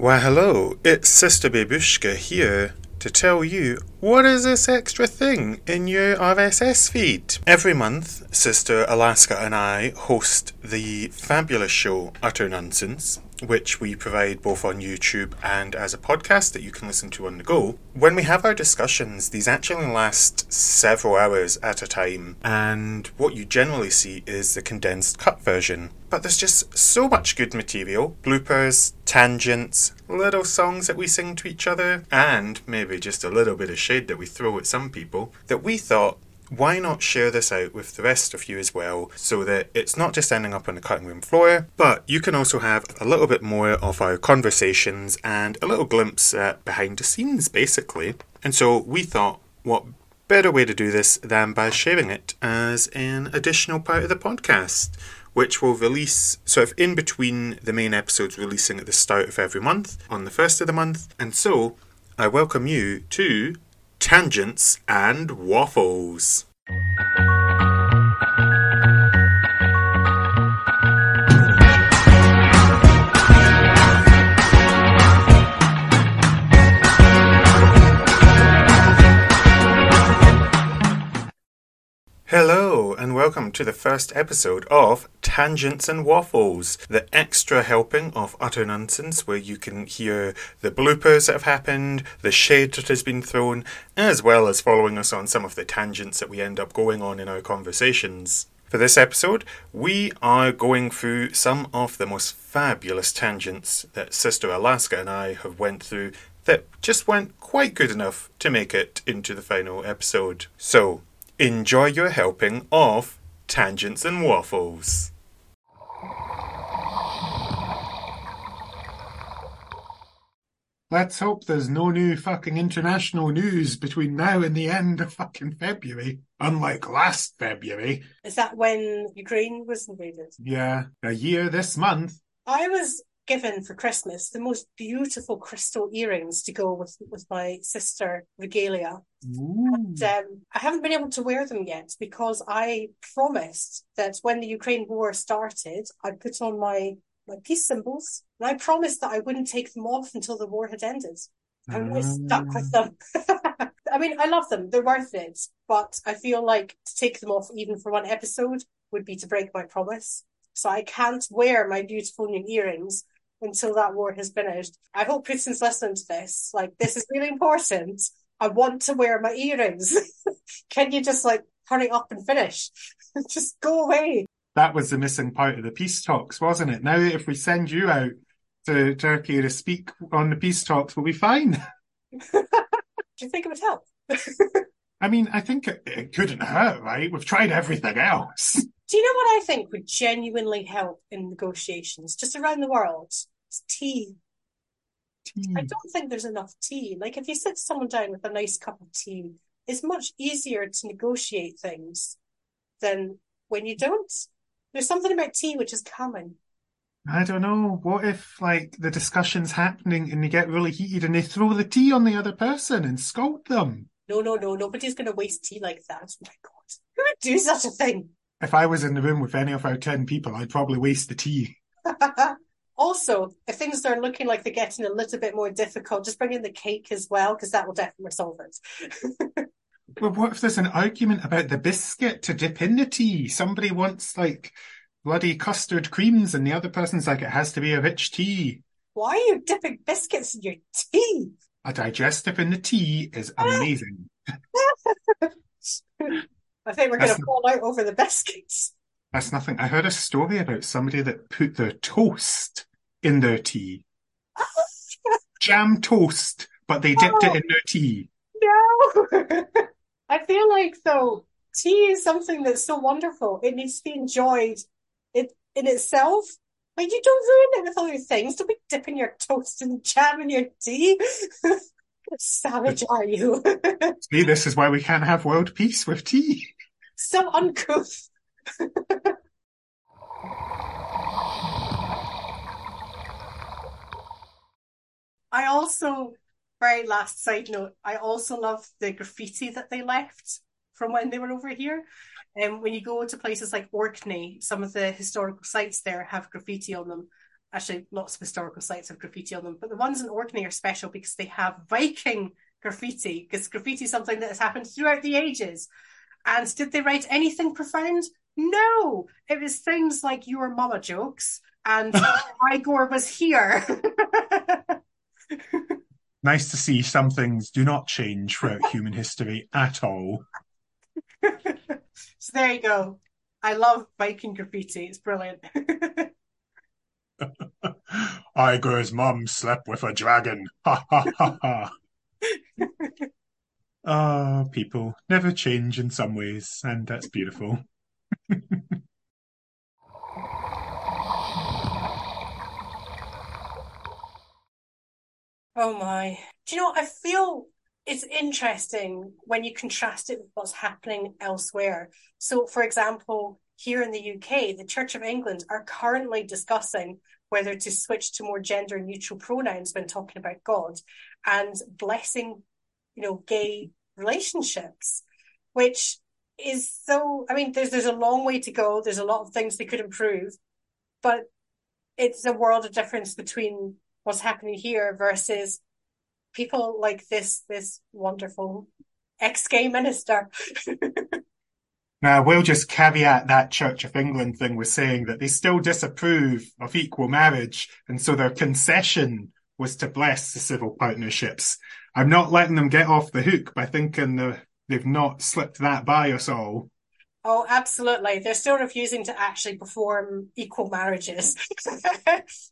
Why, hello, it's Sister Babeushka here to tell you what is this extra thing in your RSS feed. Every month, Sister Alaska and I host the fabulous show Utter Nunsense, which we provide both on YouTube and as a podcast that you can listen to on the go. When we have our discussions, these actually last several hours at a time, and what you generally see is the condensed cut version. But there's just so much good material bloopers, tangents, little songs that we sing to each other, and maybe just a little bit of shade that we throw at some people that we thought why not share this out with the rest of you as well so that it's not just ending up on the cutting room floor, but you can also have a little bit more of our conversations and a little glimpse at behind the scenes, basically. And so we thought, what better way to do this than by sharing it as an additional part of the podcast? Which will release sort of in between the main episodes releasing at the start of every month on the first of the month. And so I welcome you to Tangents and Waffles. Welcome to the first episode of Tangents and Waffles, the extra helping of Utter Nunsense where you can hear the bloopers that have happened, the shade that has been thrown, as well as following us on some of the tangents that we end up going on in our conversations. For this episode, we are going through some of the most fabulous tangents that Sister Alaska and I have went through that just weren't quite good enough to make it into the final episode. So, Enjoy your helping of Tangents and Waffles. Let's hope there's no new fucking international news between now and the end of fucking February. Unlike last February. Is that when Ukraine was invaded? Yeah, a year this month. I was given for Christmas the most beautiful crystal earrings to go with with my sister regalia. And, um, I haven't been able to wear them yet because I promised that when the Ukraine war started, I'd put on my my peace symbols, and I promised that I wouldn't take them off until the war had ended. And I stuck with them. I mean, I love them; they're worth it. But I feel like to take them off even for one episode would be to break my promise. So I can't wear my beautiful new earrings until that war has finished. I hope Putin's listening to this. Like, this is really important. I want to wear my earrings. Can you just like hurry up and finish? just go away. That was the missing part of the peace talks, wasn't it? Now, if we send you out to Turkey to speak on the peace talks, we'll be fine. Do you think it would help? I mean, I think it, it couldn't hurt, right? We've tried everything else. Do you know what I think would genuinely help in negotiations just around the world? It's tea. Tea. I don't think there's enough tea. Like if you sit someone down with a nice cup of tea, it's much easier to negotiate things than when you don't. There's something about tea which is calming. I don't know. What if, like, the discussion's happening and they get really heated and they throw the tea on the other person and scold them? No, no, no. Nobody's going to waste tea like that. Oh my God. Who would do such a thing? If I was in the room with any of our 10 people, I'd probably waste the tea. also, if things are looking like they're getting a little bit more difficult, just bring in the cake as well, because that will definitely solve it. But what if there's an argument about the biscuit to dip in the tea? Somebody wants, like, bloody custard creams, and the other person's like, it has to be a rich tea. Why are you dipping biscuits in your tea? A digestive in the tea is amazing. I think we're going to fall out over the biscuits. That's nothing. I heard a story about somebody that put their toast in their tea. Jam toast, but they dipped it oh, in their tea. No! I feel like, though, tea is something that's so wonderful. It needs to be enjoyed it, in itself. Like, you don't ruin it with other things. Don't be dipping your toast and jam in your tea. Savage are you? See, this is why we can't have world peace with tea. So uncouth. I also, very last side note, I also love the graffiti that they left from when they were over here. And um, when you go to places like Orkney, some of the historical sites there have graffiti on them. actually lots of historical sites have graffiti on them, but the ones in Orkney are special because they have Viking graffiti, because graffiti is something that has happened throughout the ages. And did they write anything profound? No, it was things like your mama jokes and Igor was here. nice to see some things do not change throughout human history at all. so there you go. I love Viking graffiti. It's brilliant. Igor's mum slept with a dragon. Ha ha ha ha. Ah, oh, people never change in some ways, and that's beautiful. oh my. Do you know what? I feel it's interesting when you contrast it with what's happening elsewhere. So, for example, here in the UK, the Church of England are currently discussing whether to switch to more gender neutral pronouns when talking about God and blessing, you know, gay relationships, which is so I mean, there's there's a long way to go. There's a lot of things they could improve, but it's a world of difference between what's happening here versus people like this this wonderful ex-gay minister. Now, we'll just caveat that Church of England thing with saying that they still disapprove of equal marriage, and so their concession was to bless the civil partnerships. I'm not letting them get off the hook by thinking the, they've not slipped that by us all. Oh, absolutely. They're still refusing to actually perform equal marriages.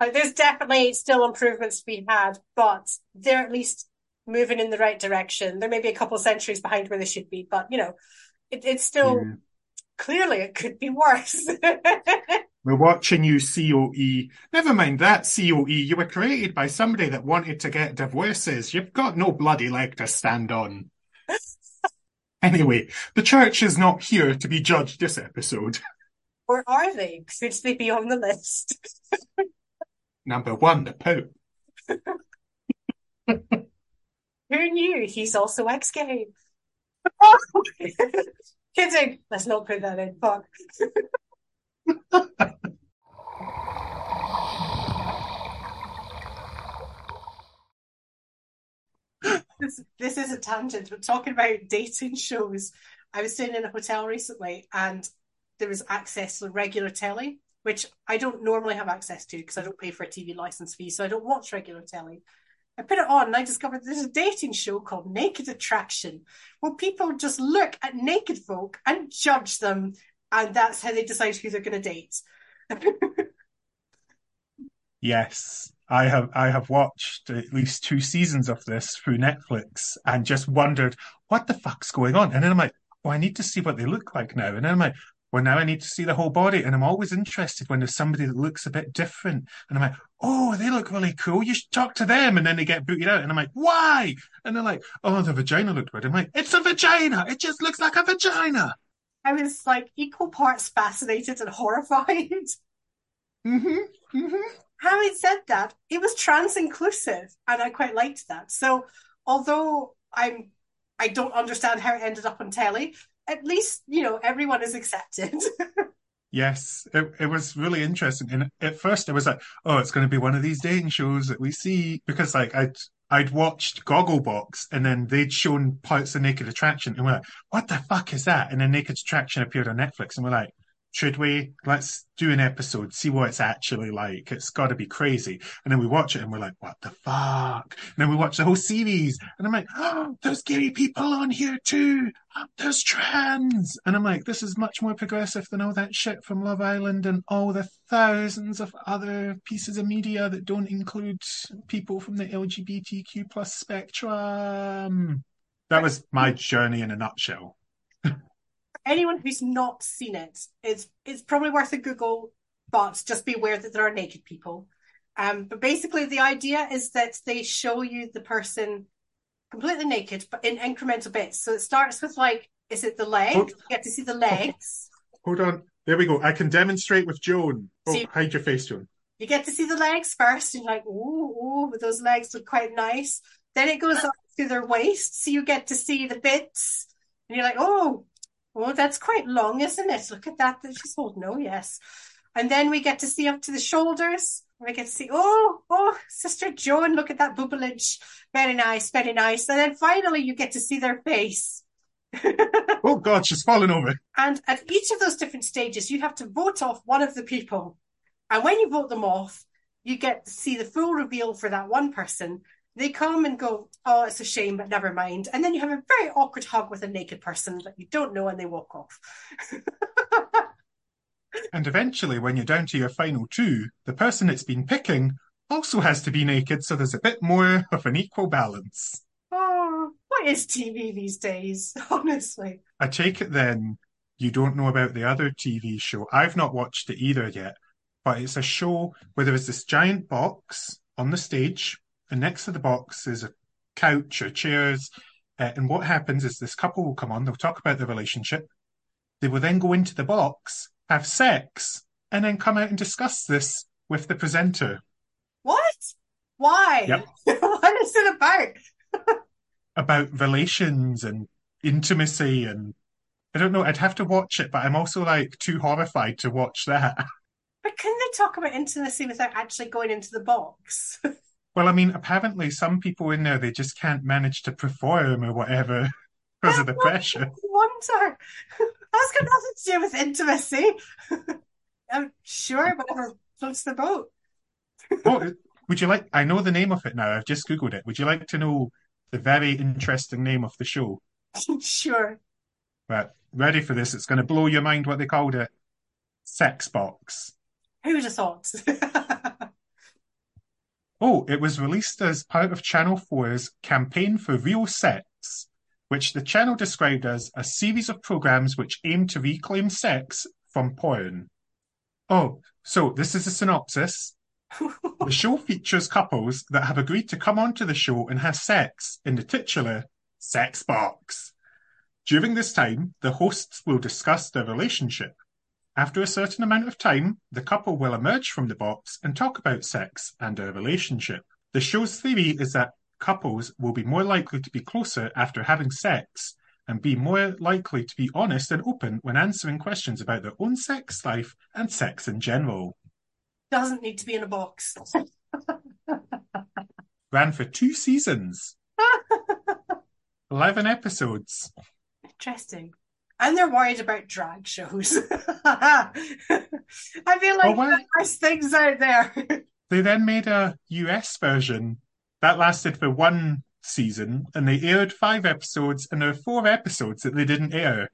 like, there's definitely still improvements to be had, but they're at least moving in the right direction. There may be a couple of centuries behind where they should be, but you know, it, it's still yeah. clearly it could be worse. We're watching you COE. Never mind that COE. You were created by somebody that wanted to get divorces. You've got no bloody leg to stand on. anyway, the church is not here to be judged this episode. Or are they? Could they be on the list? Number one, the Pope. Who knew he's also ex-gay? Kidding. Let's not put that in. Fuck. This, this is a tangent. We're talking about dating shows. I was staying in a hotel recently and there was access to regular telly, which I don't normally have access to because I don't pay for a TV license fee, so I don't watch regular telly. I put it on and I discovered there's a dating show called Naked Attraction where people just look at naked folk and judge them, and that's how they decide who they're going to date. yes, I have I have watched at least two seasons of this through Netflix and just wondered what the fuck's going on. And then I'm like, oh, I need to see what they look like now. And then I'm like, well, now I need to see the whole body. And I'm always interested when there's somebody that looks a bit different. And I'm like, oh, they look really cool. You should talk to them. And then they get booted out. And I'm like, why? And they're like, oh, the vagina looked weird. I'm like, it's a vagina. It just looks like a vagina. I was like equal parts fascinated and horrified. Mm-hmm. Mm-hmm. Having said that, it was trans inclusive, and I quite liked that. So, although I'm, I don't understand how it ended up on telly at least you know everyone is accepted. yes, it, it was really interesting. And at first, it was like, oh, it's going to be one of these dating shows that we see because like I'd I'd watched Gogglebox and then they'd shown parts of Naked Attraction and we're like, what the fuck is that? And then Naked Attraction appeared on Netflix and we're like, should we? Let's do an episode, see what it's actually like. It's got to be crazy. And then we watch it and we're like, what the fuck? And then we watch the whole series and I'm like, oh, there's gay people on here too. Um, there's trans. And I'm like, this is much more progressive than all that shit from Love Island and all the thousands of other pieces of media that don't include people from the LGBTQ plus spectrum. That was my journey in a nutshell anyone who's not seen it, it's it's probably worth a Google, but just be aware that there are naked people. Um, but basically, the idea is that they show you the person completely naked, but in incremental bits. So it starts with like, is it the leg? Hold, you get to see the legs. Hold on, there we go. I can demonstrate with Joan. Oh, so you, hide your face, Joan. You get to see the legs first, and you're like, oh, oh, but those legs look quite nice. Then it goes up to their waist, so you get to see the bits, and you're like, oh, Oh, that's quite long, isn't it? Look at that. She's holding. Oh, yes. And then we get to see up to the shoulders. We get to see, oh, oh, Sister Joan, look at that boobage. Very nice, very nice. And then finally you get to see their face. oh God, she's fallen over. And at each of those different stages, you have to vote off one of the people. And when you vote them off, you get to see the full reveal for that one person. They come and go, oh, it's a shame, but never mind. And then you have a very awkward hug with a naked person that you don't know and they walk off. and eventually, when you're down to your final two, the person it's been picking also has to be naked, so there's a bit more of an equal balance. Oh, what is TV these days, honestly? I take it then you don't know about the other TV show. I've not watched it either yet, but it's a show where there is this giant box on the stage, and next to the box is a couch or chairs. Uh, and what happens is this couple will come on, they'll talk about their relationship. They will then go into the box, have sex, and then come out and discuss this with the presenter. What? Why? Yep. what is it about? about relations and intimacy and I don't know, I'd have to watch it, but I'm also like too horrified to watch that. But can they talk about intimacy without actually going into the box? well, I mean, apparently some people in there they just can't manage to perform or whatever because of the pressure. Wonder. That's got nothing to do with intimacy. I'm sure whatever floats the boat. oh, would you like? I know the name of it now. I've just googled it. Would you like to know the very interesting name of the show? sure. Right, ready for this? It's going to blow your mind. What they called it? Sex box. Who would have thought? Oh, it was released as part of Channel 4's Campaign for Real Sex, which the channel described as a series of programs which aim to reclaim sex from porn. Oh, so this is a synopsis. the show features couples that have agreed to come onto the show and have sex in the titular sex box. During this time, the hosts will discuss their relationship. After a certain amount of time, the couple will emerge from the box and talk about sex and their relationship. The show's theory is that couples will be more likely to be closer after having sex and be more likely to be honest and open when answering questions about their own sex life and sex in general. Doesn't need to be in a box. Ran for two seasons, 11 episodes. Interesting. And they're worried about drag shows. I feel like oh, well, there's things out there. they then made a US version that lasted for one season, and they aired five episodes, and there are four episodes that they didn't air.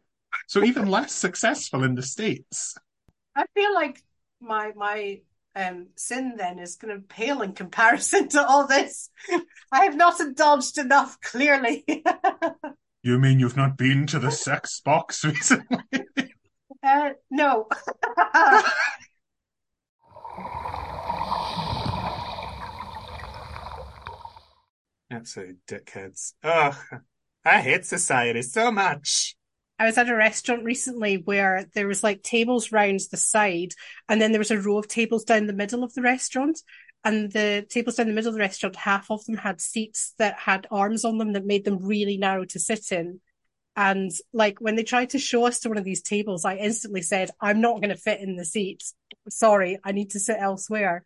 So even less successful in the States. I feel like my my um, sin then is going to pale in comparison to all this. I have not indulged enough, clearly. You mean you've not been to the sex box recently? uh, no. Absolute dickheads. Ugh, I hate society so much. I was at a restaurant recently where there was like tables round the side, and then there was a row of tables down the middle of the restaurant and the tables down the middle of the restaurant, half of them had seats that had arms on them that made them really narrow to sit in. And like when they tried to show us to one of these tables, I instantly said, I'm not going to fit in the seats. Sorry, I need to sit elsewhere.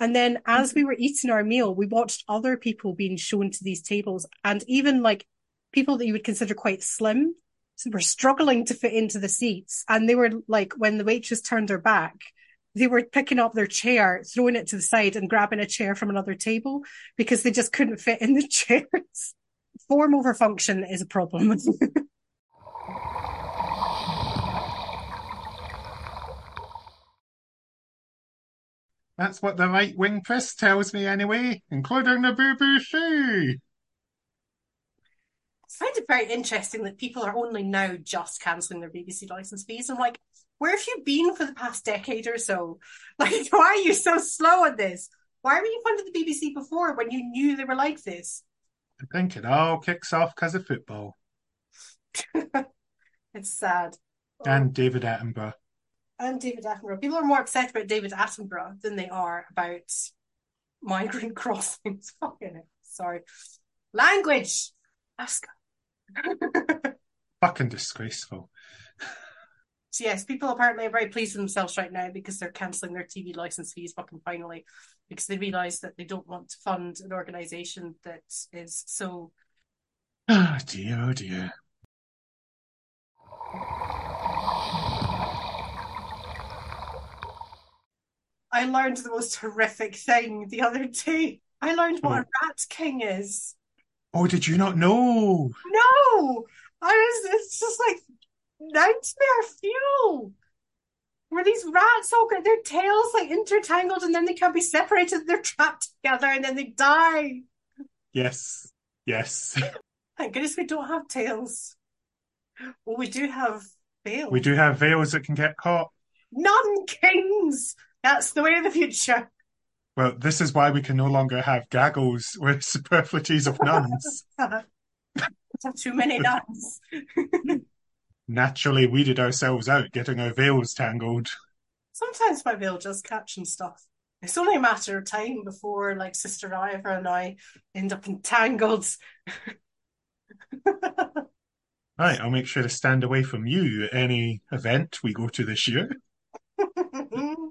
And then as we were eating our meal, we watched other people being shown to these tables and even like people that you would consider quite slim were struggling to fit into the seats. And they were like, when the waitress turned her back, they were picking up their chair, throwing it to the side and grabbing a chair from another table because they just couldn't fit in the chairs. Form over function is a problem. That's what the right wing press tells me anyway, including the boo boo BBC. I find it very interesting that people are only now just cancelling their BBC license fees. I'm like, where have you been for the past decade or so? Like, why are you so slow on this? Why were you funded the BBC before when you knew they were like this? I think it all kicks off because of football. it's sad. And David Attenborough. And David Attenborough. People are more upset about David Attenborough than they are about migrant crossings. Fucking. Sorry. Language. Ask. Fucking disgraceful. So yes, people apparently are very pleased with themselves right now because they're cancelling their TV license fees fucking finally because they realise that they don't want to fund an organisation that is so Oh dear, oh dear. I learned the most horrific thing the other day. I learned what a Oh. rat king is. Oh, did you not know? No! I was it's just like nightmare fuel. Where these rats all get their tails like intertangled and then they can't be separated, they're trapped together and then they die. Yes, yes. Thank goodness we don't have tails. Well, we do have veils. We do have veils that can get caught. Nun kings! That's the way of the future. Well, this is why we can no longer have gaggles with superfluities of nuns. have too many nuns. Naturally weeded ourselves out, getting our veils tangled. Sometimes my veil does catch and stuff. It's only a matter of time before, like, Sister Ivor and I end up entangled. Right, I'll make sure to stand away from you at any event we go to this year.